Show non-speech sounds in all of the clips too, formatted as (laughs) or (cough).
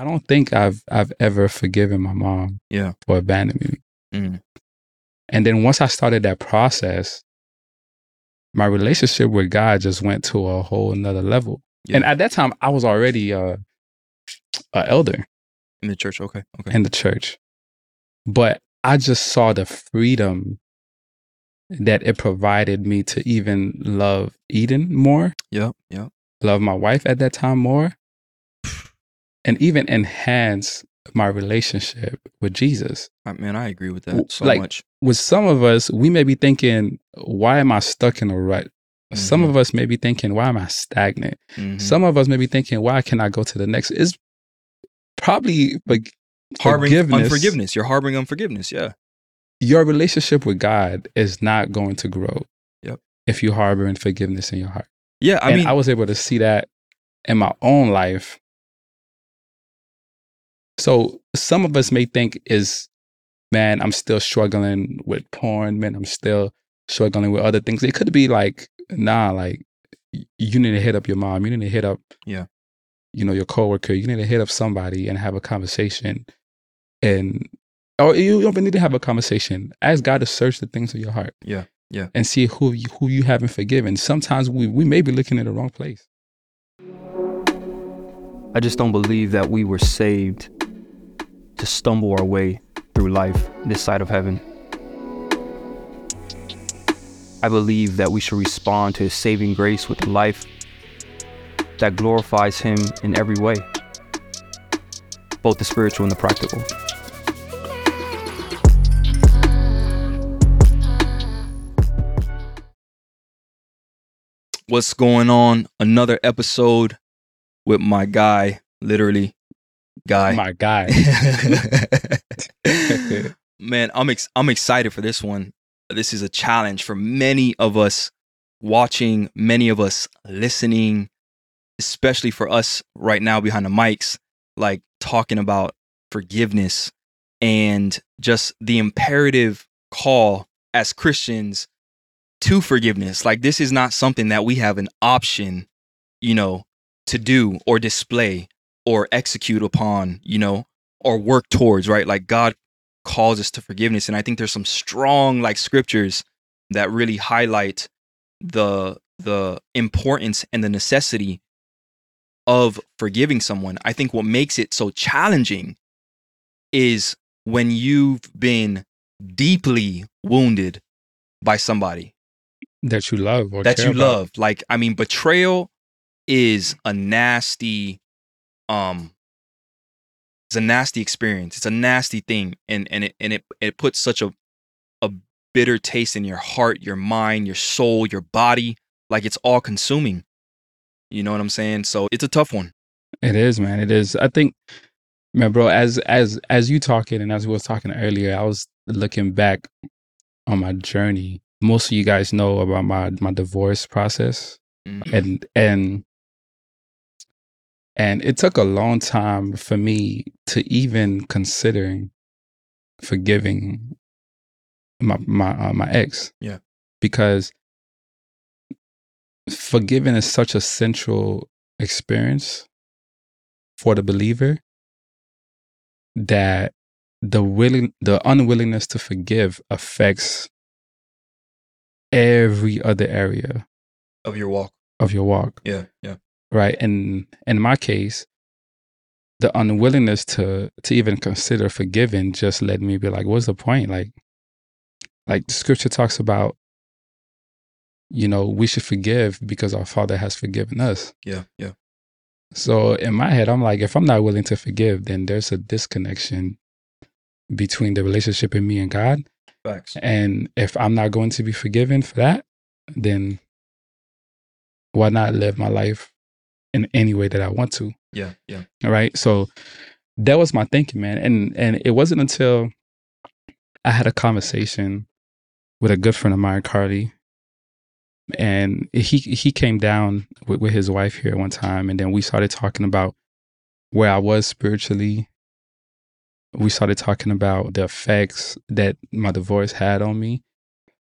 I don't think I've I've ever forgiven my mom Yeah. for abandoning me. Mm. And then once I started that process, my relationship with God just went to a whole nother level. Yeah. And at that time, I was already uh, a elder In the church. Okay. Okay. in the church, but I just saw the freedom that it provided me to even love Eden more, Yep. Yep. love my wife at that time more, and even enhance my relationship with Jesus. I, man, I agree with that so like, much. with some of us, we may be thinking, why am I stuck in a rut? Some Mhm. of us may be thinking, why am I stagnant? Mhm. Some of us may be thinking, why can I go to the next? It's probably like harboring forgiveness. unforgiveness. You're harboring unforgiveness. Yeah. Your relationship with God is not going to grow Yep. if you harbor unforgiveness in your heart. Yeah. I and mean, I was able to see that in my own life. So some of us may think is, man, I'm still struggling with porn, man, I'm still struggling with other things. It could be like, nah, like you need to hit up your mom, you need to hit up, Yeah. you know, your coworker, you need to hit up somebody and have a conversation, and or you don't even need to have a conversation. Ask God to search the things of your heart. Yeah, yeah. and see who you, who you haven't forgiven. Sometimes we we may be looking in the wrong place. I just don't believe that we were saved to stumble our way through life this side of heaven. I believe that we should respond to His saving grace with a life that glorifies Him in every way, both the spiritual and the practical. what's going on? Another episode with my guy, literally guy. My guy, (laughs) Man, I'm ex- I'm excited for this one. This is a challenge for many of us watching, many of us listening, especially for us right now behind the mics, like talking about forgiveness and just the imperative call as Christians to forgiveness. Like this is not something that we have an option, you know, to do or display or execute upon, you know, or work towards, right? Like God calls us to forgiveness. And I think there's some strong like scriptures that really highlight the the importance and the necessity of forgiving someone. I think what makes it so challenging is when you've been deeply wounded by somebody that you love or that you about. love. Like, I mean, betrayal is a nasty, um, it's a nasty experience. It's a nasty thing, and and it and it it puts such a a bitter taste in your heart, your mind, your soul, your body. Like it's all consuming. You know what I'm saying? So it's a tough one. It is, man. It is. I think, man, bro. As as as you talking and as we was talking earlier, I was looking back on my journey. Most of you guys know about my my divorce process, Mhm. and and and it took a long time for me to even considering forgiving my my uh, my ex. Yeah. because forgiving is such a central experience for the believer that the willing the unwillingness to forgive affects every other area Of your walk. of your walk Yeah, yeah. Right and in my case the unwillingness to to even consider forgiving just led me be like what's the point like like the scripture talks about you know we should forgive because our father has forgiven us Yeah, yeah. so in my head i'm like if i'm not willing to forgive then there's a disconnection between the relationship in me and god Facts. and if i'm not going to be forgiven for that then why not live my life in any way that i want to Yeah, yeah. all right. So that was my thinking, man. And and it wasn't until I had a conversation with a good friend of mine, Carly. And he he came down with, with his wife here one time and then we started talking about where I was spiritually. We started talking about the effects that my divorce had on me.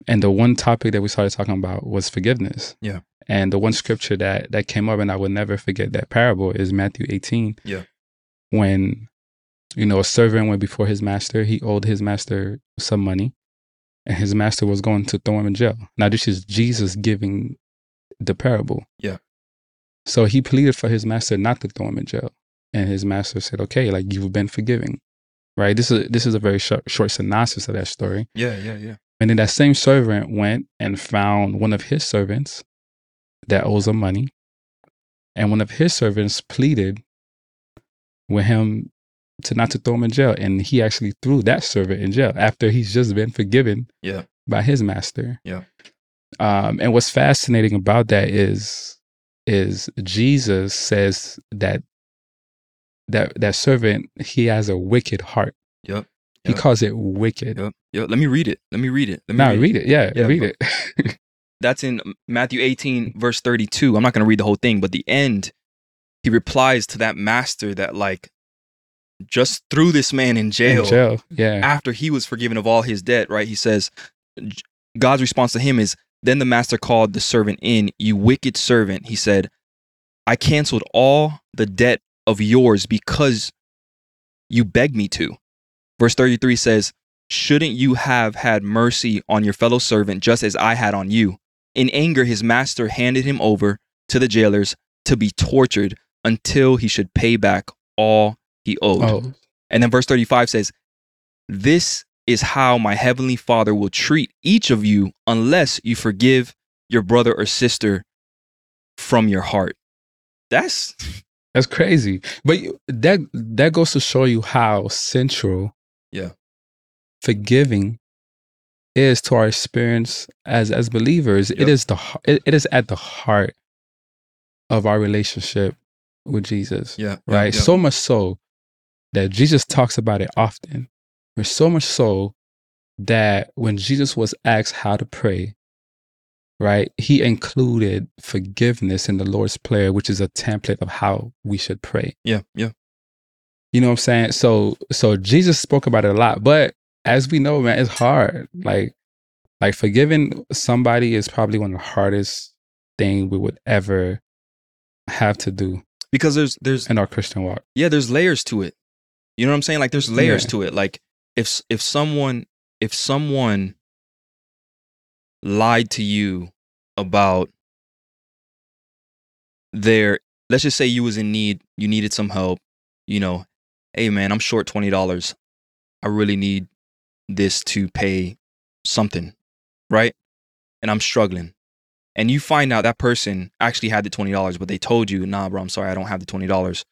And the one topic that we started talking about was forgiveness. Yeah. And the one scripture that that came up, and I will never forget that parable, is Matthew 18. Yeah. when you know a servant went before his master. He owed his master some money, and his master was going to throw him in jail. Now this is Jesus giving the parable. Yeah. So he pleaded for his master not to throw him in jail, and his master said, "Okay, like you've been forgiven." Right. This is this is a very short, short synopsis of that story. Yeah, yeah, yeah. And then that same servant went and found one of his servants that owes him money. And one of his servants pleaded with him to not to throw him in jail. And he actually threw that servant in jail after he's just been forgiven Yeah. by his master. Yeah. Um, and what's fascinating about that is is Jesus says that that that servant he has a wicked heart. Yep. He Yep. calls it wicked. Yep. Yep. Let me read it. Let me read it. Let me Now read it. read it. Yeah, Yeah, read bro. it. (laughs) That's in Matthew 18, verse 32. I'm not going to read the whole thing, but the end, he replies to that master that, like, just threw this man in jail, In jail. Yeah. after he was forgiven of all his debt, right? He says, God's response to him is, Then the master called the servant in, You wicked servant. He said, I canceled all the debt of yours because you begged me to. Verse 33 says, Shouldn't you have had mercy on your fellow servant just as I had on you? In anger, his master handed him over to the jailers to be tortured until he should pay back all he owed. Oh, And then verse 35 says, This is how my heavenly Father will treat each of you unless you forgive your brother or sister from your heart. That's that's crazy. But you- that that goes to show you how central Yeah. forgiving is to our experience as as believers. It Yep. is the it, it is at the heart of our relationship with Jesus. yeah, right? So much so that Jesus talks about it often. There's so much so that when Jesus was asked how to pray, right, he included forgiveness in the Lord's Prayer, which is a template of how we should pray. yeah, yeah, You know what I'm saying? So so Jesus spoke about it a lot, but as we know, man, it's hard. Like like forgiving somebody is probably one of the hardest thing we would ever have to do because there's there's in our Christian walk. yeah, there's layers to it. You know what I'm saying? Like there's layers Yeah. to it. Like if if someone if someone lied to you about their let's just say you was in need, you needed some help, you know, hey man, I'm short $20. I really need this to pay something, right? And I'm struggling. And you find out that person actually had the $20, but they told you, nah, bro, I'm sorry, I don't have the $20.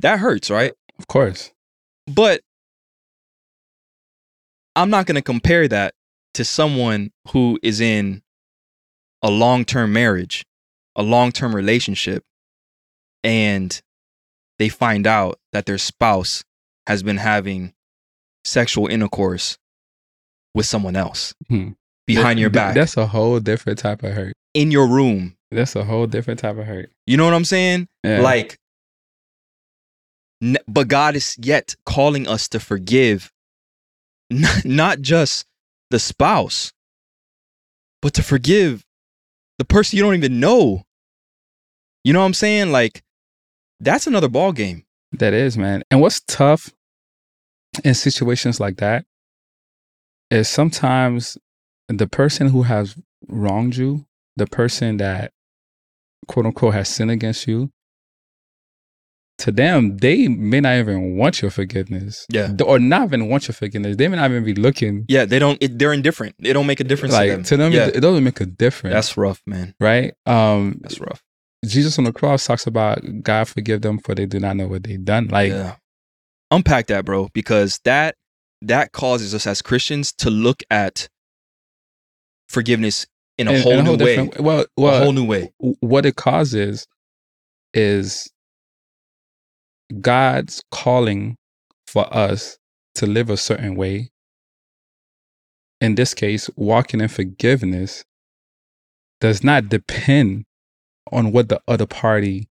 That hurts, right? Of course. But I'm not going to compare that to someone who is in a long term marriage, a long term relationship, and they find out that their spouse has been having sexual intercourse with someone else Hmm. behind your back That's a whole different type of hurt. in your room. That's a whole different type of hurt. You know what I'm saying? Yeah. Like, but God is yet calling us to forgive (laughs) not just the spouse, but to forgive the person you don't even know. You know what I'm saying? Like, that's another ball game. that is, man. And what's tough in situations like that is sometimes the person who has wronged you, the person that quote unquote has sinned against you, to them, they may not even want your forgiveness. Yeah. Or not even want your forgiveness. They may not even be looking Yeah, they don't. It, they're indifferent. It don't make a difference like to them. to them, yeah, it, it doesn't make a difference. that's rough, man. right. Um That's rough. Jesus on the cross talks about God forgive them for they do not know what they've done. Like yeah. Unpack that, bro, because that that causes us as Christians to look at forgiveness in a in- whole in new way. different- Well, a whole new way. what it causes is God's calling for us to live a certain way. In this case, walking in forgiveness does not depend on what the other party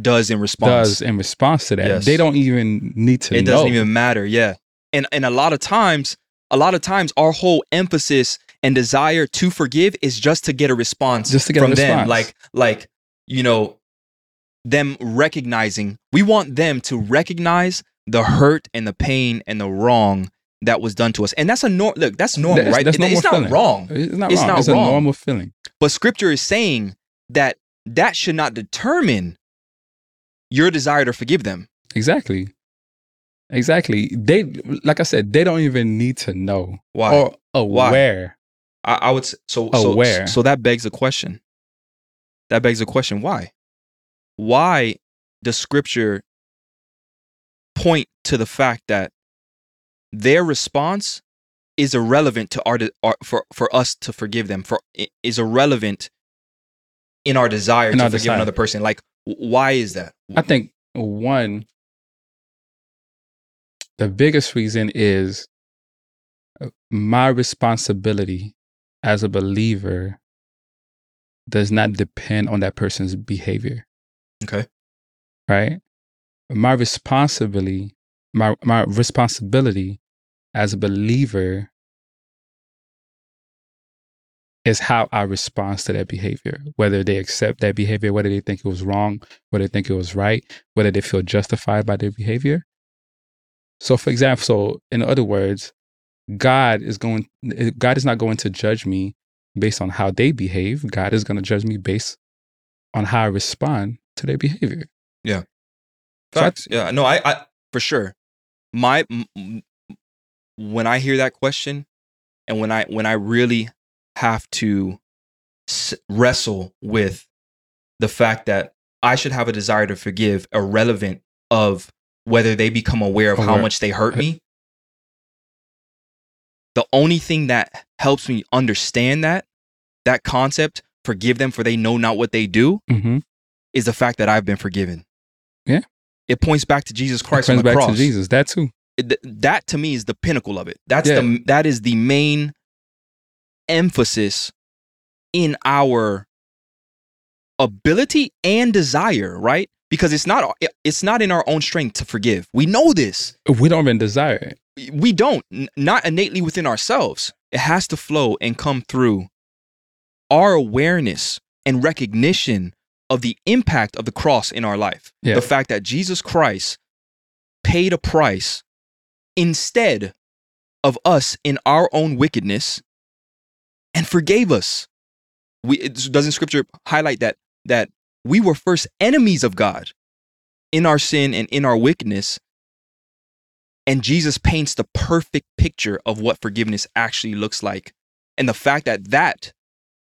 Does in response. does in response to that. Yes. They don't even need to it know. doesn't even matter. Yeah. And and a lot of times, a lot of times our whole emphasis and desire to forgive is just to get a response Just to get a from them. Like like, you know, them recognizing we want them to recognize the hurt and the pain and the wrong that was done to us and that's a norm look that's normal That's- right that's It- normal it's not feeling. wrong It's not It's wrong. not it's wrong. a normal feeling. but scripture is saying that that should not determine your desire to forgive them Exactly. Exactly. They like I said, they don't even need to know why or Why? aware. I, I would so so Aware. so that begs a question that begs a question why why does scripture point to the fact that their response is irrelevant to our, our for for us to forgive them for is irrelevant in our desire In to our forgive desire. another person like why is that I think one, the biggest reason is uh, my responsibility as a believer does not depend on that person's behavior, okay right? My responsibility, my my responsibility as a believer is how I respond to that behavior. Whether they accept that behavior, whether they think it was wrong, whether they think it was right, whether they feel justified by their behavior. So, for example, so in other words, God is going. God is not going to judge me based on how they behave. God is going to judge me based on how I respond to their behavior. So I- Facts. yeah no I, I for sure my m- when i hear that question and when i when i really have to s- wrestle with the fact that i should have a desire to forgive irrelevant of whether they become aware of how much they hurt me the only thing that helps me understand that that concept forgive them for they know not what they do Mm-hmm. is the fact that i've been forgiven Yeah. it points back to jesus christ on the back cross to Jesus. That too. it- th- that to me is the pinnacle of it. That's Yeah. the that is the main emphasis in our ability and desire, right? Because it's not it's not in our own strength to forgive. We know this. We don't even desire it. We don't n- not innately within ourselves. It has to flow and come through our awareness and recognition of the impact of the cross in our life. Yeah. The fact that Jesus Christ paid a price instead of us in our own wickedness and forgave us. We it, doesn't scripture highlight that that we were first enemies of God in our sin and in our wickedness and Jesus paints the perfect picture of what forgiveness actually looks like. And the fact that that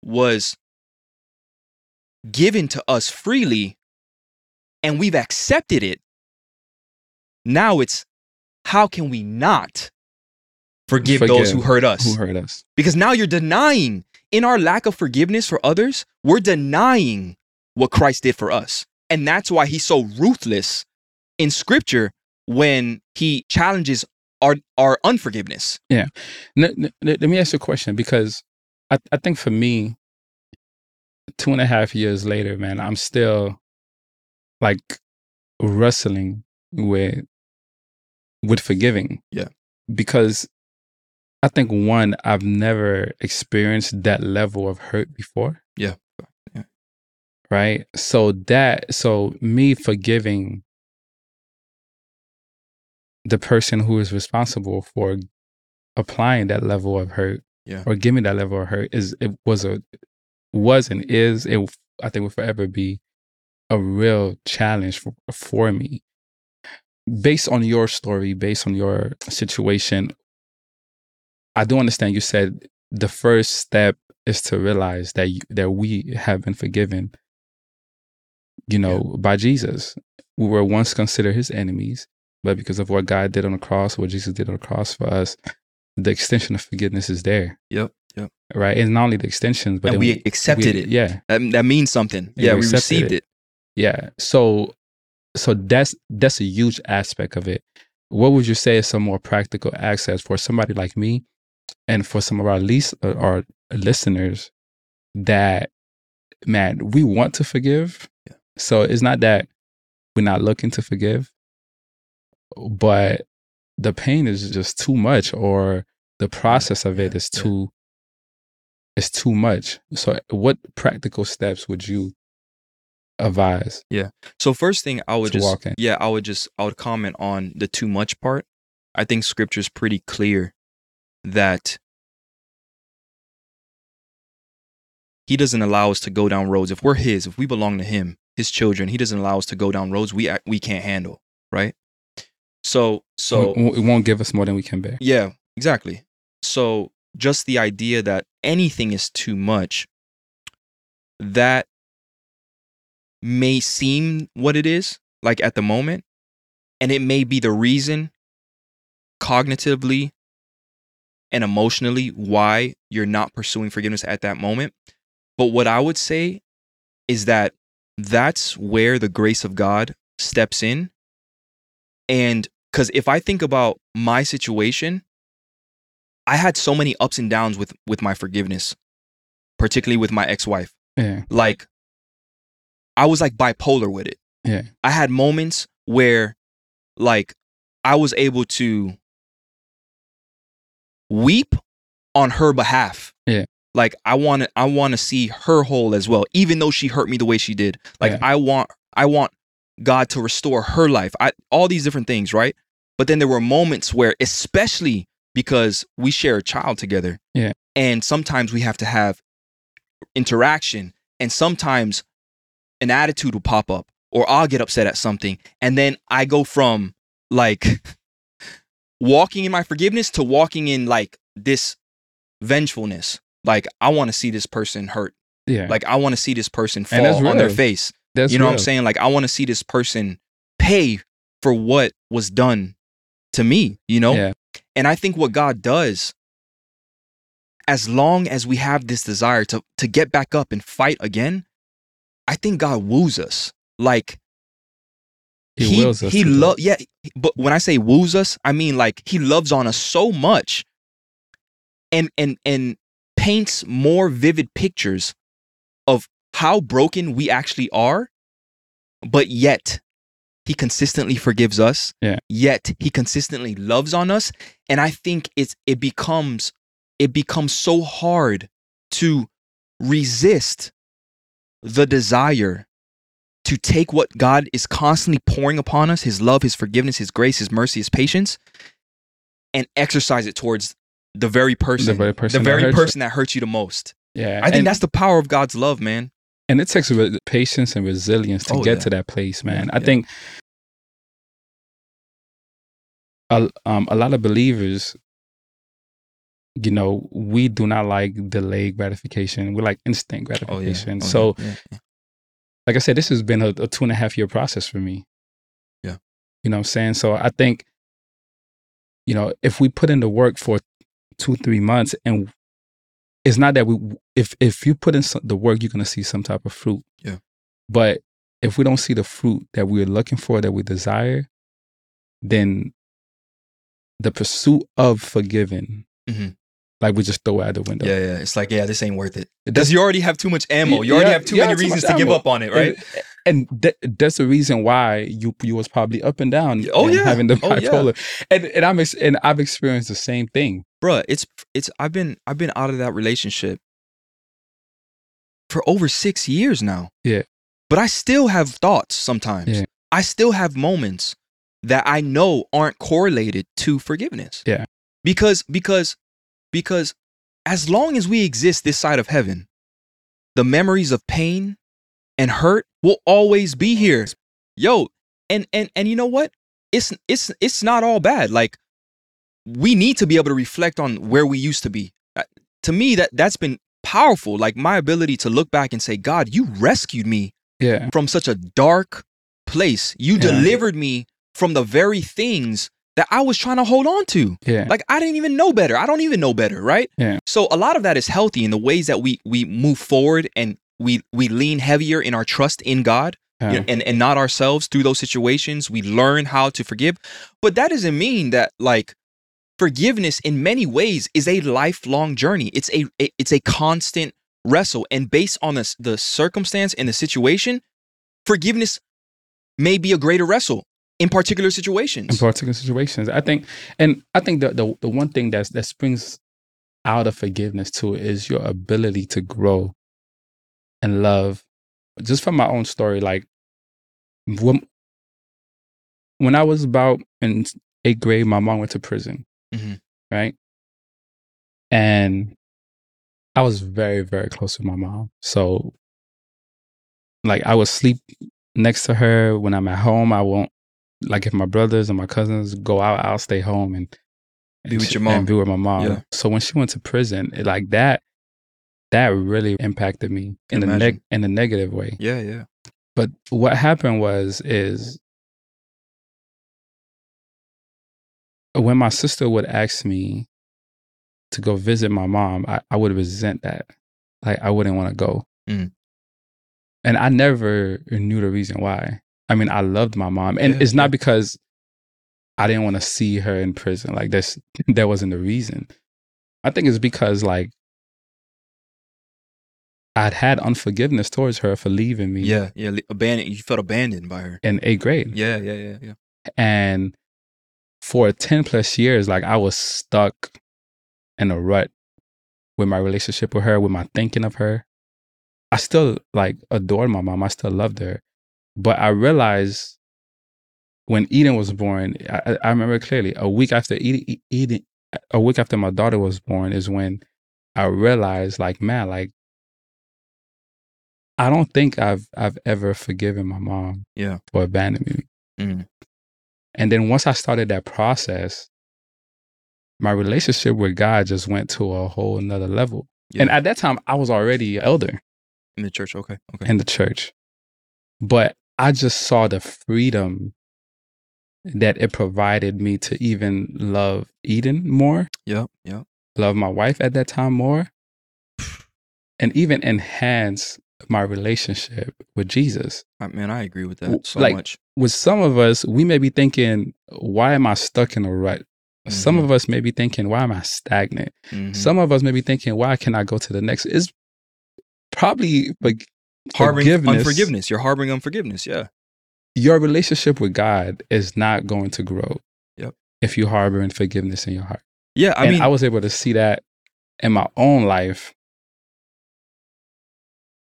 was given to us freely and we've accepted it. Now it's how can we not forgive, those who hurt us? Who hurt us? because now you're denying in our lack of forgiveness for others, we're denying what Christ did for us. And that's why he's so ruthless in scripture when he challenges our our unforgiveness. N- n- let me ask you a question because I, I think for me, two and a half years later, man, I'm still like wrestling with with forgiving. Yeah. Because I think one, I've never experienced that level of hurt before. Yeah. Yeah. Right. So that so me forgiving the person who is responsible for applying that level of hurt Yeah. or giving that level of hurt is it was a was and is it I think will forever be a real challenge for, for me. Based on your story, based on your situation, I do understand you said the first step is to realize that you, that we have been forgiven you know by Jesus. We were once considered his enemies, but because of what God did on the cross, what Jesus did on the cross for us, the extension of forgiveness is there, Yep. Yep. right? And not only the extensions, but and we accepted we- it. Yeah, That, that means something. Yeah, Yeah, we we received it. it. yeah. So, so that's that's a huge aspect of it. What would you say is some more practical access for somebody like me, and for some of our least uh, our listeners that man we want to forgive. Yeah. So it's not that we're not looking to forgive, but the pain is just too much, or the process of it is is yeah. too is too much. So, what practical steps would you advise Yeah. So first thing I would just walk in. yeah, I would just I would comment on the too much part. I think scripture's pretty clear that he doesn't allow us to go down roads if we're his, if we belong to him, his children, he doesn't allow us to go down roads we we can't handle, right? So so it won't give us more than we can bear. yeah, exactly. So just the idea that anything is too much, that may seem what it is, like at the moment, and it may be the reason cognitively and emotionally why you're not pursuing forgiveness at that moment. But what I would say is that that's where the grace of God steps in. And because if I think about my situation, I had so many ups and downs with with my forgiveness, particularly with my ex-wife. Yeah. Like I was like bipolar with it. Yeah. I had moments where like I was able to weep on her behalf. Yeah. Like I want to I want to see her whole as well even though she hurt me the way she did. Like Yeah. I want I want God to restore her life. I all these different things, right? But then there were moments where especially because we share a child together. Yeah. And sometimes we have to have interaction and sometimes an attitude will pop up or I'll get upset at something and then I go from like (laughs) walking in my forgiveness to walking in like this vengefulness. Like I want to see this person hurt. Yeah. Like I want to see this person fall on their face. That's you know what. I'm saying? Like I want to see this person pay for what was done to me, you know? Yeah. And I think what God does as long as we have this desire to to get back up and fight again, I think God woos us. Like He, wills us. he love yeah, but when I say woos us, I mean like he loves on us so much and and and paints more vivid pictures of how broken we actually are, but yet he consistently forgives us. Yeah. Yet he consistently loves on us. And I think it's it becomes it becomes so hard to resist the desire to take what God is constantly pouring upon us, his love, his forgiveness, his grace, his mercy, his patience, and exercise it towards the very person, The very person. the that very hurts you. person that hurts you the most. Yeah. I think and, that's the power of God's love, man. and it takes patience and resilience to Oh, get yeah. to that place, man. Yeah, I yeah. think a, um, a lot of believers, you know, we do not like delayed gratification. We like instant gratification. Oh, so, yeah, yeah. Like I said, this has been a, a two and a half year process for me. Yeah. You know what I'm saying? So I think, you know, if we put in the work for two, three months and it's not that we, if, if you put in some, the work, you're going to see some type of fruit. Yeah. But if we don't see the fruit that we're looking for, that we desire, then the pursuit of forgiving, Mhm. Like we just throw it out the window. yeah, yeah. It's like, yeah, this ain't worth it. Because you already have too much ammo. You already Yeah, have too yeah, many too reasons much to give ammo. up on it, right? And, and th- that's the reason why you you was probably up and down. Oh, and yeah. having the Oh, bipolar, and and I'm ex- and I've experienced the same thing. Bruh, it's it's I've been I've been out of that relationship for over six years now. Yeah. But I still have thoughts sometimes. Yeah. I still have moments that I know aren't correlated to forgiveness. Yeah. Because because because as long as we exist this side of heaven, the memories of pain and hurt will always be here. Yo, and and and you know what? It's it's it's not all bad. Like we need to be able to reflect on where we used to be. Uh, To me, that that's been powerful. Like my ability to look back and say, God, you rescued me Yeah, from such a dark place. You Yeah. delivered me from the very things that I was trying to hold on to. yeah, Like I didn't even know better. I don't even know better, right? Yeah. So a lot of that is healthy in the ways that we we move forward and we we lean heavier in our trust in God yeah. you know, and and not ourselves through those situations. We learn how to forgive, but that doesn't mean that like forgiveness in many ways is a lifelong journey. It's a it's a constant wrestle, and based on the the circumstance and the situation, forgiveness may be a greater wrestle in particular situations. in particular situations. I think, and I think the the, the one thing that's that springs out of forgiveness too is your ability to grow and love just from my own story, like when when I was about in eighth grade, my mom went to prison, Mhm. right? And I was very, very close with my mom. So, like, I would sleep next to her when I'm at home. I won't, like, if my brothers and my cousins go out, I'll stay home and Be with and your mom. And be with my mom. Yeah. So when she went to prison, it, like that, that really impacted me in a neg- in a negative way. Yeah, yeah. But what happened was is when my sister would ask me to go visit my mom, I, I would resent that. Like I wouldn't want to go. Mm. And I never knew the reason why. I mean, I loved my mom. And Yeah, it's yeah. not because I didn't want to see her in prison. Like that's (laughs) that wasn't the reason. I think it's because like I'd had unforgiveness towards her for leaving me Yeah, yeah. Abandoned. You felt abandoned by her. in eighth grade. Yeah, yeah, yeah, yeah. and for 10 plus years like i was stuck in a rut with my relationship with her with my thinking of her i still like adored my mom i still loved her but i realized when eden was born i, I- remember clearly a week after eden, eden a week after my daughter was born is when i realized like man like i don't think i've i've ever forgiven my mom Yeah. for abandoning me Mm. and then once I started that process, my relationship with God just went to a whole another level. Yeah. And at that time, I was already an elder In the church. Okay. Okay. in the church. But I just saw the freedom that it provided me to even love Eden more, Yep. Yep. love my wife at that time more, and even enhance my relationship with Jesus. I, man, I agree with that so like, much. with some of us, we may be thinking, why am I stuck in a rut? Some Mhm. of us may be thinking, why am I stagnant? Mhm. Some of us may be thinking, why can I go to the next? It's probably like harboring forgiveness. unforgiveness. You're harboring unforgiveness. Yeah. your relationship with God is not going to grow Yep. if you harbor unforgiveness in your heart. Yeah. I and mean, I was able to see that in my own life.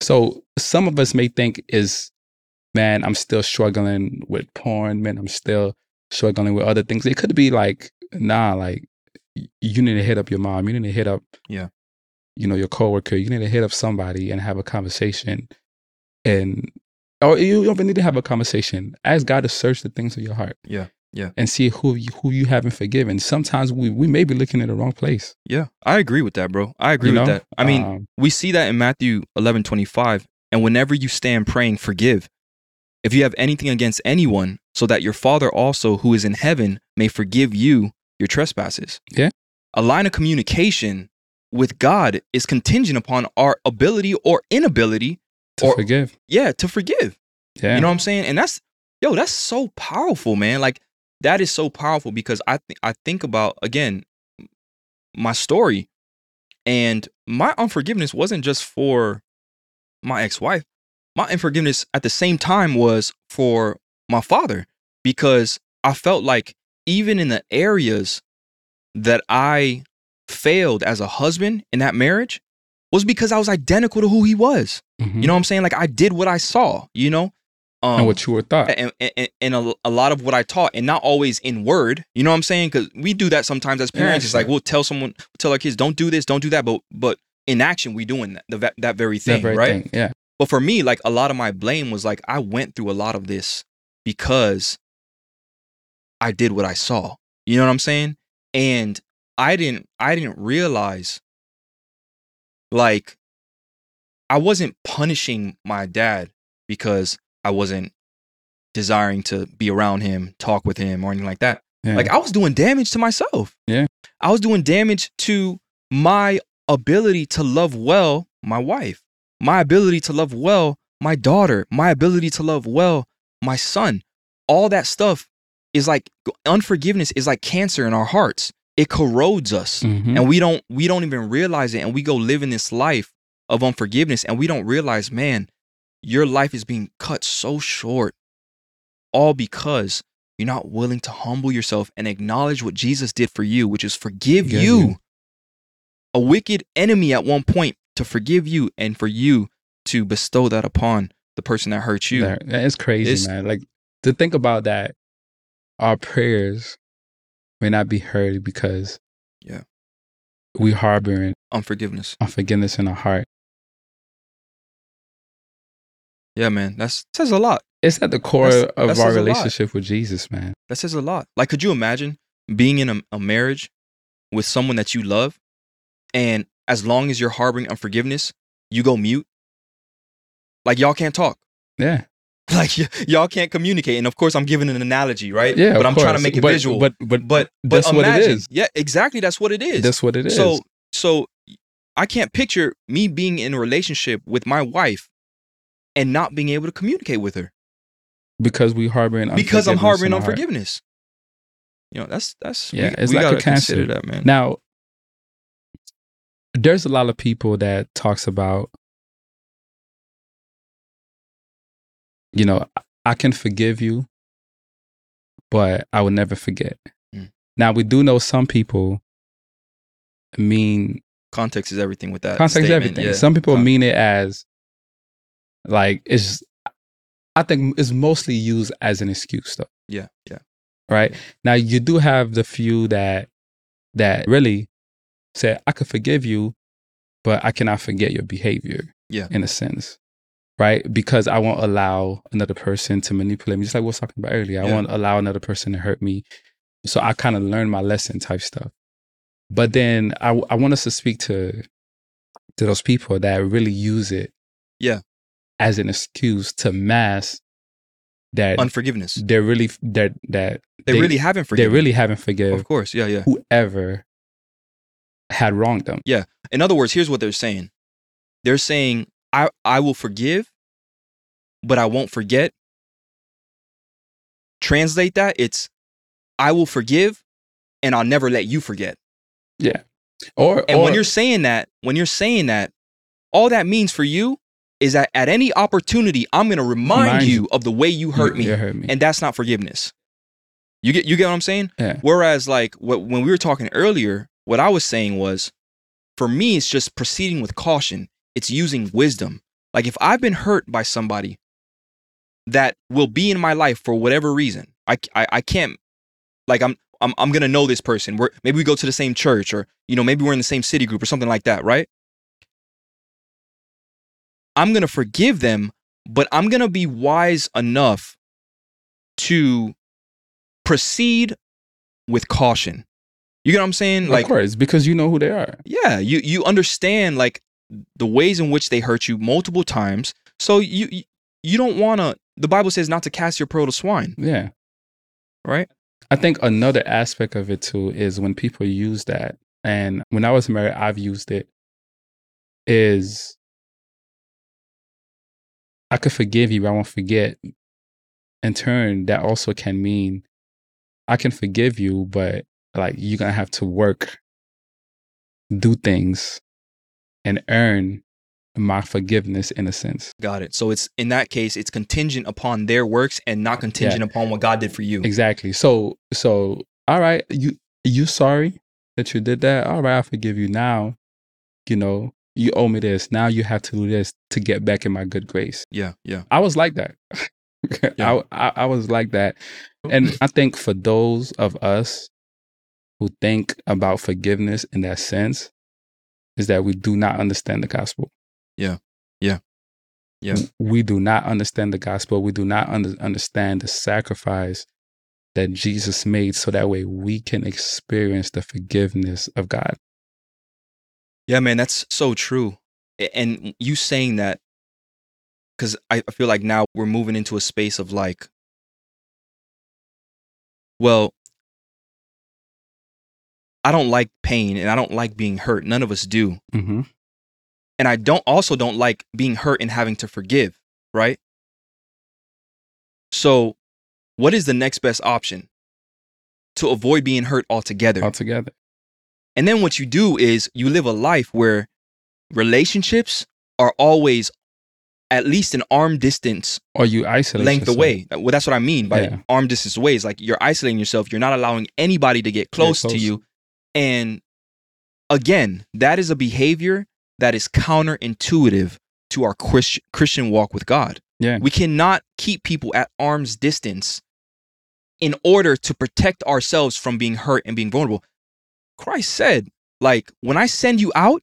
So some of us may think is, man, I'm still struggling with porn, man, I'm still struggling with other things. It could be like, nah, like you need to hit up your mom, you need to hit up, Yeah. you know, your coworker, you need to hit up somebody and have a conversation, and or you don't even need to have a conversation. Ask God to search the things of your heart. Yeah, yeah. and see who you, who you haven't forgiven. Sometimes we we may be looking in the wrong place. yeah, I agree with that, bro. I agree you with know? that. I mean, Um, we see that in Matthew 11 25. And whenever you stand praying, forgive. If you have anything against anyone, so that your Father also, who is in heaven, may forgive you your trespasses. Yeah. A line of communication with God is contingent upon our ability or inability, to or- forgive. yeah, to forgive. Yeah. You know what I'm saying? And that's yo, that's so powerful, man. Like that is so powerful because I think I think about again my story and my unforgiveness wasn't just for my ex-wife. My unforgiveness at the same time was for my father because I felt like even in the areas that I failed as a husband in that marriage was because I was identical to who he was. Mhm. You know what I'm saying? Like I did what I saw, you know? Um, and what you were thought. and, and, and a, a lot of what I taught, and not always in word. You know what I'm saying? Because we do that sometimes as Yeah, parents. it's like we'll tell someone, tell our kids, don't do this, don't do that. But but in action, we doing that the, that very that thing, very right? thing. Yeah. But for me, like a lot of my blame was like I went through a lot of this because I did what I saw. You know what I'm saying? And I didn't I didn't realize like I wasn't punishing my dad because I wasn't desiring to be around him, talk with him, or anything like that. yeah. Like I was doing damage to myself. Yeah. I was doing damage to my ability to love well my wife, my ability to love well my daughter, my ability to love well my son. All that stuff is like unforgiveness is like cancer in our hearts. It corrodes us Mhm. and we don't we don't even realize it and we go living this life of unforgiveness and we don't realize man your life is being cut so short all because you're not willing to humble yourself and acknowledge what Jesus did for you which is forgive Forgive you you. a wicked enemy at one point to forgive you and for you to bestow that upon the person that hurt you. That- it's crazy, It's- man. Like to think about that, our prayers may not be heard because Yeah. we harboring Unforgiveness. unforgiveness in our heart. Yeah, man. That's says a lot. It's at the core That's- of our says a lot. relationship with Jesus, man. That says a lot. Like, could you imagine being in a, a marriage with someone that you love, and as long as you're harboring unforgiveness, you go mute? Like, y'all can't talk. Yeah, (laughs) Like, y- y'all can't communicate. And of course, I'm giving an analogy, right? yeah. But I'm trying to make it but, visual. But but but, but that's what it imagine- is. Yeah, exactly. That's what it is. That's what it is. So, so I can't picture me being in a relationship with my wife and not being able to communicate with her because we harboring because I'm harboring in our heart. unforgiveness. You know, that's that's Yeah, we, it's we like a cancer. that, man. Now, there's a lot of people that talks about, you know, I- can forgive you, but I will never forget. Mm. Now we do know some people mean Context is everything with that. context statement, everything. yeah. Some people Con- mean it as like it's. I think it's mostly used as an excuse, though. Yeah, yeah. right? Now you do have the few that that really say, I could forgive you, but I cannot forget your behavior. Yeah. In a sense. Right? Because I won't allow another person to manipulate me. Just like we was talking about earlier. I Yeah. won't allow another person to hurt me. So I kind of learned my lesson type stuff. But then I, I want us to speak to to those people that really use it Yeah. as an excuse to mask that Unforgiveness. they're really that that They, they- really haven't they really haven't forgive of course. Yeah, yeah. whoever had wronged them. Yeah. In other words, here's what they're saying. They're saying, I, I will forgive, but I won't forget. Translate that, it's I will forgive and I'll never let you forget. Yeah. Or And or, when you're saying that, when you're saying that, all that means for you is that at any opportunity, I'm gonna remind Remind you you. of the way you hurt me. you hurt me. And that's not forgiveness. You get you get what I'm saying? yeah. Whereas, like what, when we were talking earlier, what I was saying was, for me, it's just proceeding with caution. It's using wisdom. Like if I've been hurt by somebody that will be in my life for whatever reason, I I, I can't like I'm I'm I'm gonna know this person. We're maybe we go to the same church, or you know maybe we're in the same city group or something like that, right? I'm gonna forgive them, but I'm gonna be wise enough to proceed with caution. You get what I'm saying? Like of course, because you know who they are. yeah, you you understand like the ways in which they hurt you multiple times. So you you, don't want to the Bible says not to cast your pearl to swine, Yeah. right? I think another aspect of it too is when people use that, and when I was married, I've used it, is I could forgive you, but I won't forget. In turn, that also can mean I can forgive you, but like you're gonna have to work, do things, and earn my forgiveness in a sense. Got it. So it's in that case it's contingent upon their works and not contingent upon what God did for you. Exactly. So so all right, you you sorry that you did that. All right, I forgive you now. You know, you owe me this. Now you have to do this to get back in my good grace. Yeah, yeah. I was like that. (laughs) Yeah. I, I I was like that. And I think for those of us who think about forgiveness in that sense, is that we do not understand the gospel. Yeah. Yeah. Yeah. We do not understand the gospel. We do not under, understand the sacrifice that Jesus made so that way we can experience the forgiveness of God. Yeah, man, that's so true. And you saying that, because I I feel like now we're moving into a space of like, well, I don't like pain and I don't like being hurt. None of us do. Mm-hmm. And I don't also don't like being hurt and having to forgive, right? So, what is the next best option to avoid being hurt altogether? Altogether. And then what you do is you live a life where relationships are always at least an arm distance Or you isolate length yourself. away. Well, that's what I mean by Yeah. arm distance away. Is like you're isolating yourself. You're not allowing anybody to get close, to close. you. And again, that is a behavior that is counterintuitive to our Christian walk with God. Yeah. We cannot keep people at arm's distance in order to protect ourselves from being hurt and being vulnerable. Christ said, like, when I send you out,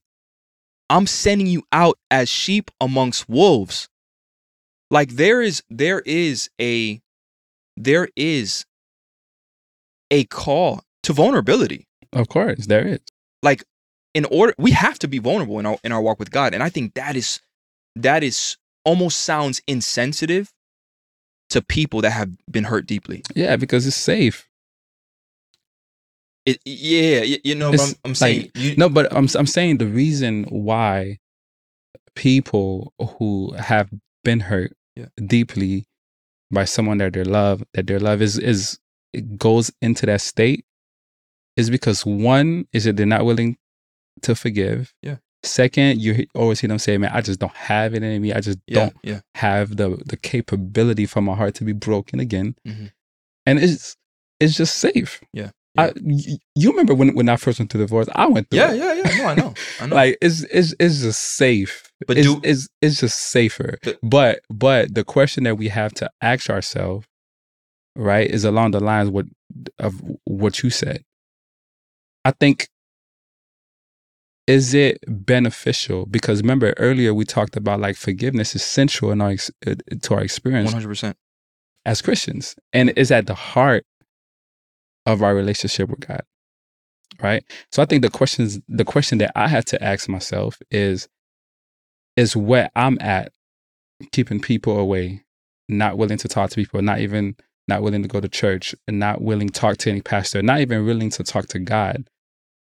I'm sending you out as sheep amongst wolves. Like there is there is a there is a call to vulnerability. Of course, there is. Like in order we have to be vulnerable in our in our walk with God. And I think that is that is almost sounds insensitive to people that have been hurt deeply. Yeah, because it's safe. It, yeah, you know, I'm, I'm saying like- you, No, but I'm I'm saying the reason why people who have been hurt Yeah. deeply by someone that they love, that their love is is it goes into that state is because one is that they're not willing to forgive. Yeah. Second, you always hear them say, "Man, I just don't have it in me. I just yeah, don't yeah, have the the capability for my heart to be broken again." Mhm. And it's it's just safe. Yeah, I, yeah. y- you remember when when I first went through divorce? I went through yeah, it. yeah, yeah. No, I know, I (laughs) know. Like it's it's it's just safe. But it's, do- it's it's just safer. But- But but the question that we have to ask ourselves, right, is along the lines what of what you said. I think is it beneficial because remember earlier we talked about like forgiveness is central in our ex- uh, to our experience One hundred percent. as Christians and is at the heart of our relationship with God. Right? So I think the questions the question that I had to ask myself is is where I'm at keeping people away, not willing to talk to people, not even not willing to go to church, and not willing to talk to any pastor, not even willing to talk to God.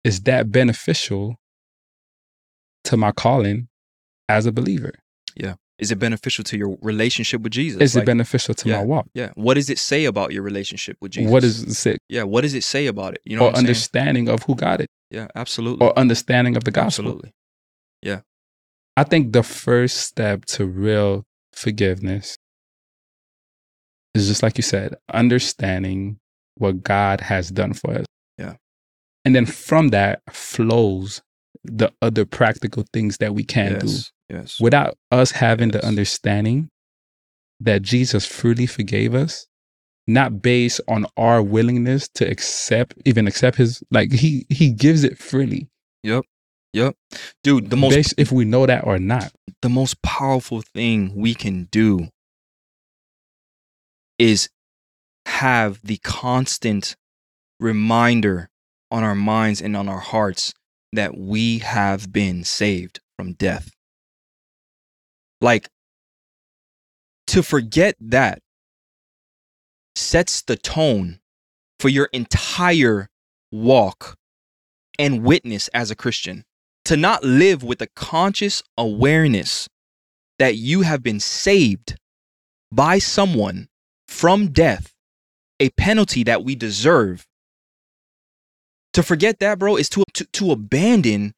Is that beneficial to my calling as a believer? Yeah. Is it beneficial to your relationship with Jesus? Is Like, it beneficial to my walk? yeah. What does it say about your relationship with Jesus? What is it? Yeah. What does it say about it? You know, or I'm saying? understanding of who God is, Yeah, absolutely. or understanding of the gospel. absolutely. Yeah. I think the first step to real forgiveness is just like you said, understanding what God has done for us. Yeah. And then from that flows the other practical things that we can do. yes. Yes. Without us having the understanding that Jesus freely forgave us, not based on our willingness to accept, even accept his, like he he gives it freely. Yep. Yep. Dude, the most based if we know that or not. the most powerful thing we can do is have the constant reminder on our minds and on our hearts that we have been saved from death. Like, to forget that sets the tone for your entire walk and witness as a Christian. To not live with a conscious awareness that you have been saved by someone from death, a penalty that we deserve. To forget that, bro, is to, to, to abandon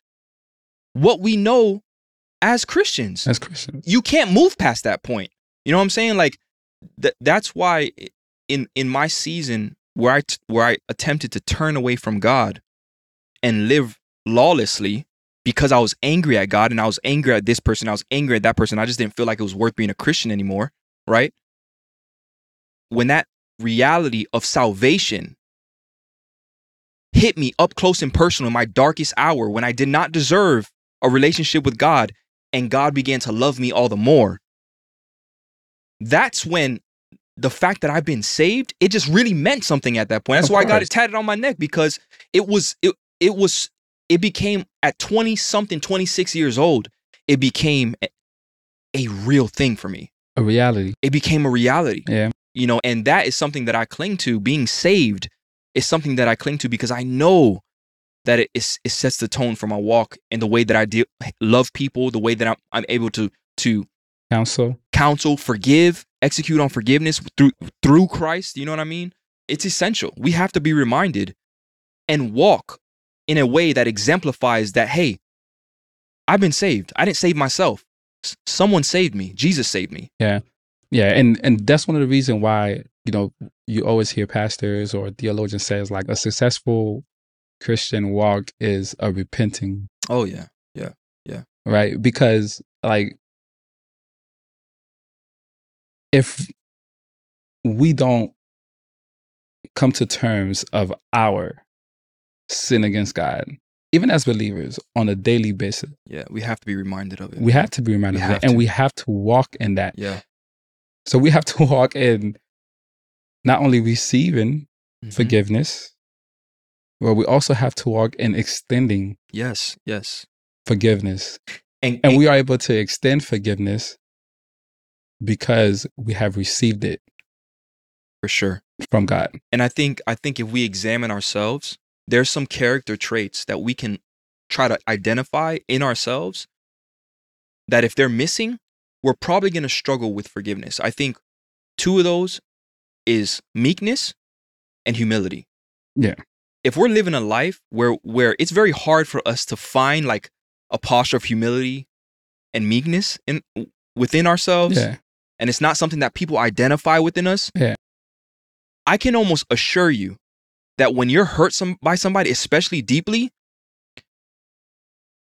what we know as Christians As Christians. you can't move past that point. You know what I'm saying? Like th- that's why in in my season where I t- where I attempted to turn away from God and live lawlessly because I was angry at God and I was angry at this person, I was angry at that person. I just didn't feel like it was worth being a Christian anymore, right? When that reality of salvation hit me up close and personal in my darkest hour when I did not deserve a relationship with God and God began to love me all the more. That's when the fact that I've been saved, it just really meant something at that point. That's why I got it tatted on my neck because it was it it was it became at 20 something 26 years old, it became a, a real thing for me. A reality. It became a reality. Yeah. You know, and that is something that I cling to. Being saved is something that I cling to because I know that it, is- it sets the tone for my walk and the way that I deal, love people, the way that I'm, I'm able to to Counsel. counsel, forgive, execute on forgiveness through through Christ. You know what I mean? It's essential. We have to be reminded and walk in a way that exemplifies that. Hey, I've been saved. I didn't save myself. S- someone saved me. Jesus saved me. Yeah, and and that's one of the reasons why you know you always hear pastors or theologians says like a successful Christian walk is a repenting, Oh yeah. Yeah, yeah. Right? Because like if we don't come to terms of our sin against God, even as believers on a daily basis, Yeah, we have to be reminded of it. we have to be reminded We of that and we have to walk in that. yeah. So we have to (laughs) walk in not only receiving Mhm. forgiveness, but we also have to walk in extending Yes, yes. forgiveness. And, And we are able to extend forgiveness because we have received it for sure. from God. And I think I think if we examine ourselves, there's some character traits that we can try to identify in ourselves that if they're missing, we're probably going to struggle with forgiveness. I think two of those is meekness and humility. Yeah. If we're living a life where where it's very hard for us to find like a posture of humility and meekness in within ourselves Yeah. and it's not something that people identify within us, Yeah. I can almost assure you that when you're hurt some, by somebody, especially deeply,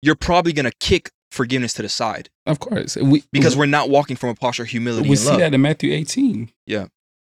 you're probably gonna kick forgiveness to the side Of course. We, because we're not walking from a posture of humility we see love. that in Matthew 18. Yeah.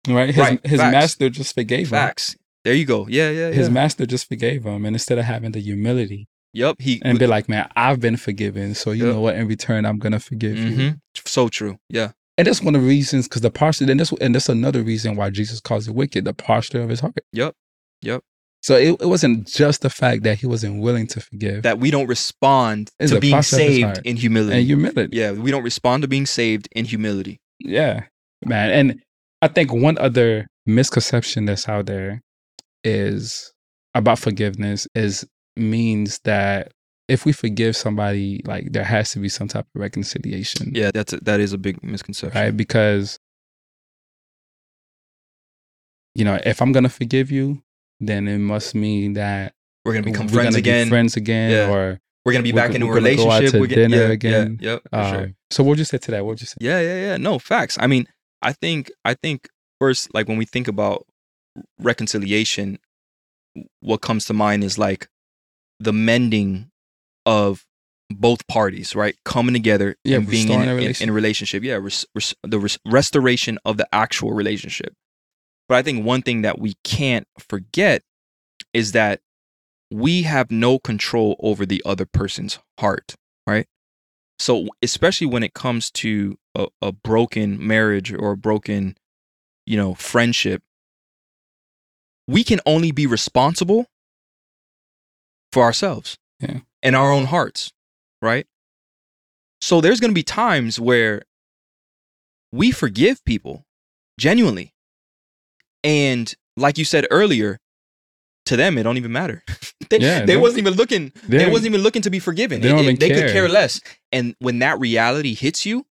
Right? His, Right. his Facts. master just forgave him. Facts. There you go. Yeah, yeah, yeah. His master just forgave him. And instead of having the humility yep. He and be like, man, I've been forgiven. So you Yep. know what? In return, I'm going to forgive you. Mhm. so true. Yeah. And that's one of the reasons, because the posture, and that's, and that's another reason why Jesus calls it wicked, the posture of his heart. Yep. Yep. So it, it wasn't just the fact that he wasn't willing to forgive That we don't respond It's to being posture of his saved in humility. and humility. yeah, we don't respond to being saved in humility. Yeah, man. And I think one other misconception that's out there is about forgiveness is means that if we forgive somebody, like there has to be some type of reconciliation. Yeah, that's a, that is a big misconception. Right. Because, you know, if I'm going to forgive you, then it must mean that We're gonna become we're friends gonna be again. friends again, Yeah. or We're gonna be back go- in a we're gonna go out relationship. to We're gonna- dinner yeah, again. Yeah, yep, um, sure. so what would you say to that? What you say? Yeah, yeah, yeah. No facts. I mean, I think I think first, like when we think about reconciliation, what comes to mind is like the mending of both parties, right? Coming together Yeah, and being in, a in, in relationship. a relationship. Yeah, res, res, the res, restoration of the actual relationship. But I think one thing that we can't forget is that we have no control over the other person's heart, right? So, especially when it comes to a, a broken marriage or a broken, you know, friendship, we can only be responsible for ourselves Yeah. and our own hearts, right? So, there's going to be times where we forgive people genuinely. And like you said earlier, to them, it don't even matter. (laughs) they Yeah, they wasn't even looking. They, wasn't even looking to be forgiven. they don't It- it- they could care. care less. And when that reality hits you,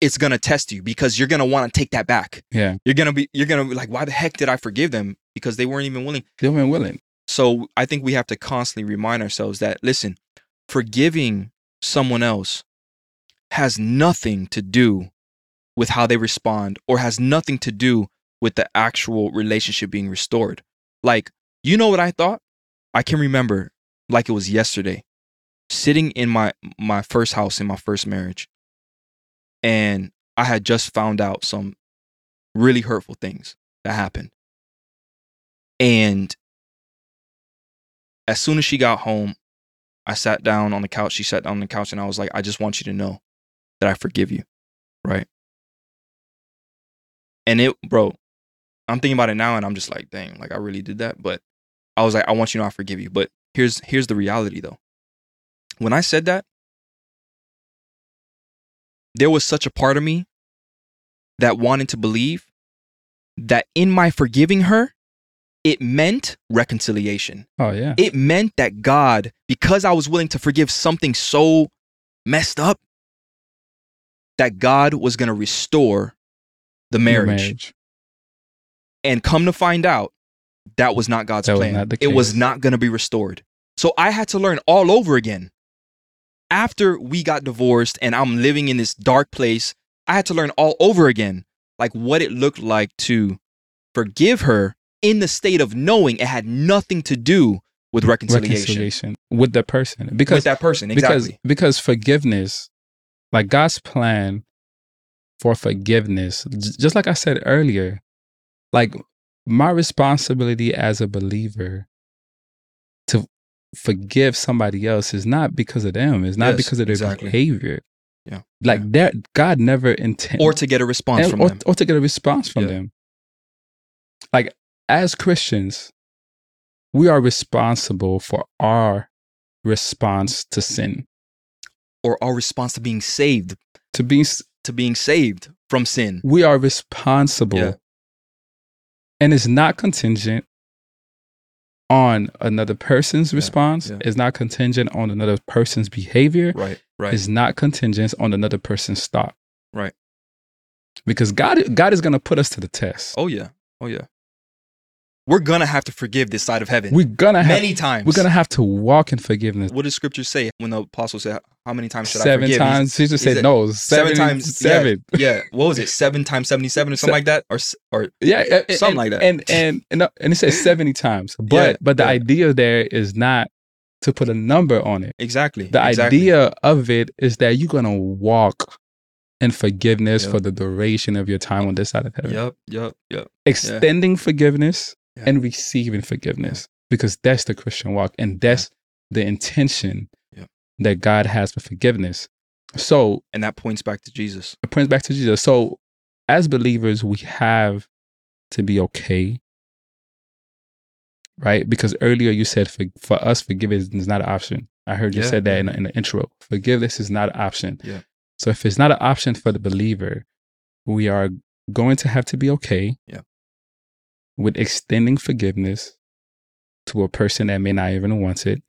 it's gonna test you because you're gonna want to take that back. Yeah, You're gonna be you're gonna be like, why the heck did I forgive them? Because they weren't even willing. they weren't willing. So I think we have to constantly remind ourselves that listen, forgiving someone else has nothing to do with how they respond or has nothing to do with the actual relationship being restored. Like, you know what I thought? I can remember like it was yesterday, sitting in my my first house in my first marriage. And I had just found out some really hurtful things that happened. And as soon as she got home, I sat down on the couch. She sat down on the couch and I was like, I just want you to know that I forgive you. Right. And it, bro, I'm thinking about it now and I'm just like, dang, like I really did that. But I was like, I want you to know I forgive you. But here's here's the reality though. When I said that, there was such a part of me that wanted to believe that in my forgiving her, it meant reconciliation Oh yeah, it meant that God, because I was willing to forgive something so messed up, that God was going to restore the Your marriage. And come to find out, that was not God's That was plan. not the it was not going to be restored. So I had to learn all over again. After we got divorced and I'm living in this dark place, I had to learn all over again, like what it looked like to forgive her in the state of knowing it had nothing to do with reconciliation, reconciliation with the person because with that person. because Exactly. because forgiveness, like God's plan for forgiveness. Just like I said earlier, like my responsibility as a believer to forgive somebody else is not because of them. It's not Yes, because of their exactly. behavior. Yeah. Like that God never intended or to get a response and- from or, them. or to get a response from Yeah. them. Like as Christians, we are responsible for our response to sin, or our response to being saved, to being to being saved from sin. we are responsible Yeah. and it's not contingent on another person's Yeah, response yeah. it's not contingent on another person's behavior Right, right. it's not contingent on another person's thought Right. because god god is going to put us to the test oh yeah, oh yeah. We're gonna have to forgive this side of heaven we're gonna have many times. we're gonna have to walk in forgiveness What does Scripture say when the apostle said, "How many times should I seven forgive?" times He's- jesus said no seven seven times. seven Yeah, yeah. What was it? Seven times seventy-seven or something like that, or or yeah, a- a- Something and, like that. and and and, and it says 70 times (laughs) but Yeah, but the yeah. idea there is not to put a number on it exactly the exactly. idea of it is that you're gonna walk in forgiveness Yep. for the duration of your time on this side of heaven Yep, yep, yep. extending forgiveness Yeah. and receiving forgiveness because that's the christian walk and that's the intention Yep. that god has for forgiveness so And that points back to Jesus. it points back to jesus so as believers we have to be okay right because earlier you said for, for us forgiveness is not an option i heard you Yeah, said that in, the- in the intro forgiveness is not an option Yeah. so if it's not an option for the believer we are going to have to be okay Yeah. With extending forgiveness to a person that may not even want it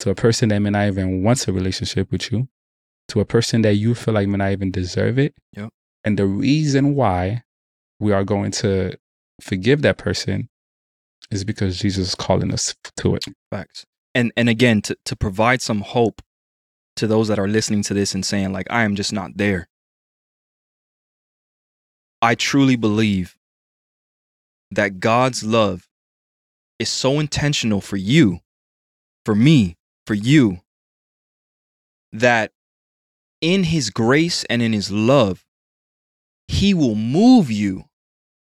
to a person that may not even want a relationship with you to a person that you feel like may not even deserve it Yep. and the reason why we are going to forgive that person is because Jesus is calling us to it. Facts. And and again, to to provide some hope to those that are listening to this and saying like, I am just not there. I truly believe that God's love is so intentional for you, for me, for you, that in His grace and in His love, He will move you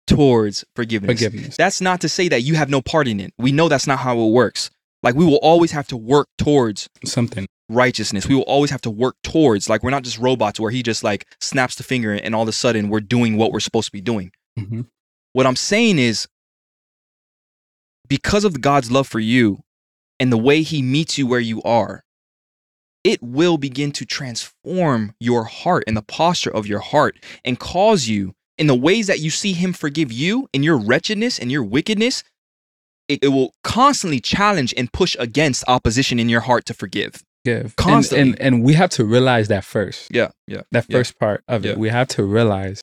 towards forgiveness. Forgiveness. That's not to say that you have no part in it. We know that's not how it works. Like we will always have to work towards Something. righteousness. We will always have to work towards like we're not just robots where he just like snaps the finger and all of a sudden we're doing what we're supposed to be doing. hmm What I'm saying is because of God's love for you and the way he meets you where you are, it will begin to transform your heart and the posture of your heart and cause you in the ways that you see him forgive you in your wretchedness and your wickedness. It, it will constantly challenge and push against opposition in your heart to forgive. Give. And- Constantly. And, and, we have to realize that first. Yeah, yeah. That Yeah. first part of Yeah. it. We have to realize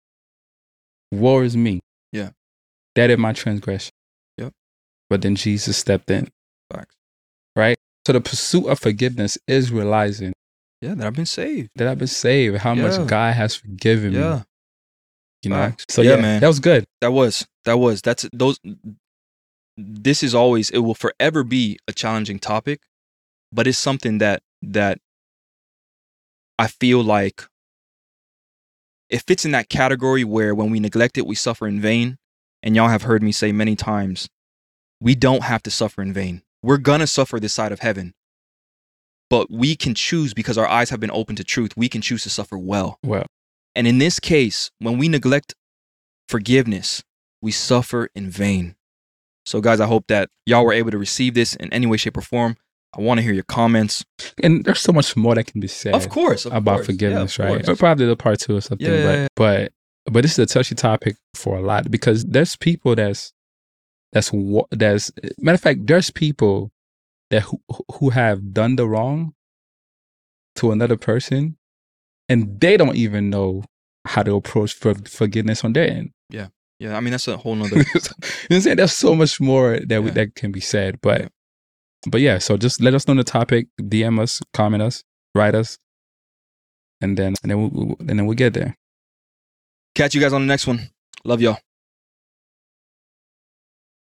woe is me. That is my transgression. Yep. But then Jesus stepped in. Facts. Right? So the pursuit of forgiveness is realizing Yeah, that I've been saved. that I've been saved, how Yeah. much God has forgiven me. Yeah, You know? Facts. So Yeah, yeah, man. That was good. that was that was that's those. This is always it will forever be a challenging topic, but it's something that that I feel like it fits in that category where when we neglect it, we suffer in vain. And y'all have heard me say many times, we don't have to suffer in vain. We're gonna suffer this side of heaven, but we can choose because our eyes have been open to truth. We can choose to suffer well. Well, And in this case, when we neglect forgiveness, we suffer in vain. So, guys, I hope that y'all were able to receive this in any way, shape, or form. I want to hear your comments. and there's so much more that can be said. Of course, of about course. forgiveness, Yeah, right? course. Or probably the part two or something. Yeah, but yeah. but but this is a touchy topic for a lot because there's people that's that's wa- that's matter of fact, there's people that who, who have done the wrong to another person, and they don't even know how to approach for forgiveness on their end. Yeah, Yeah. I mean that's a whole (laughs) nother. you know what I'm saying? There's so much more that we, that can be said, but Yeah. but yeah. So just let us know the topic, DM us, comment us, write us, and then and then we, we- and then we get there. Catch you guys on the next one. Love y'all.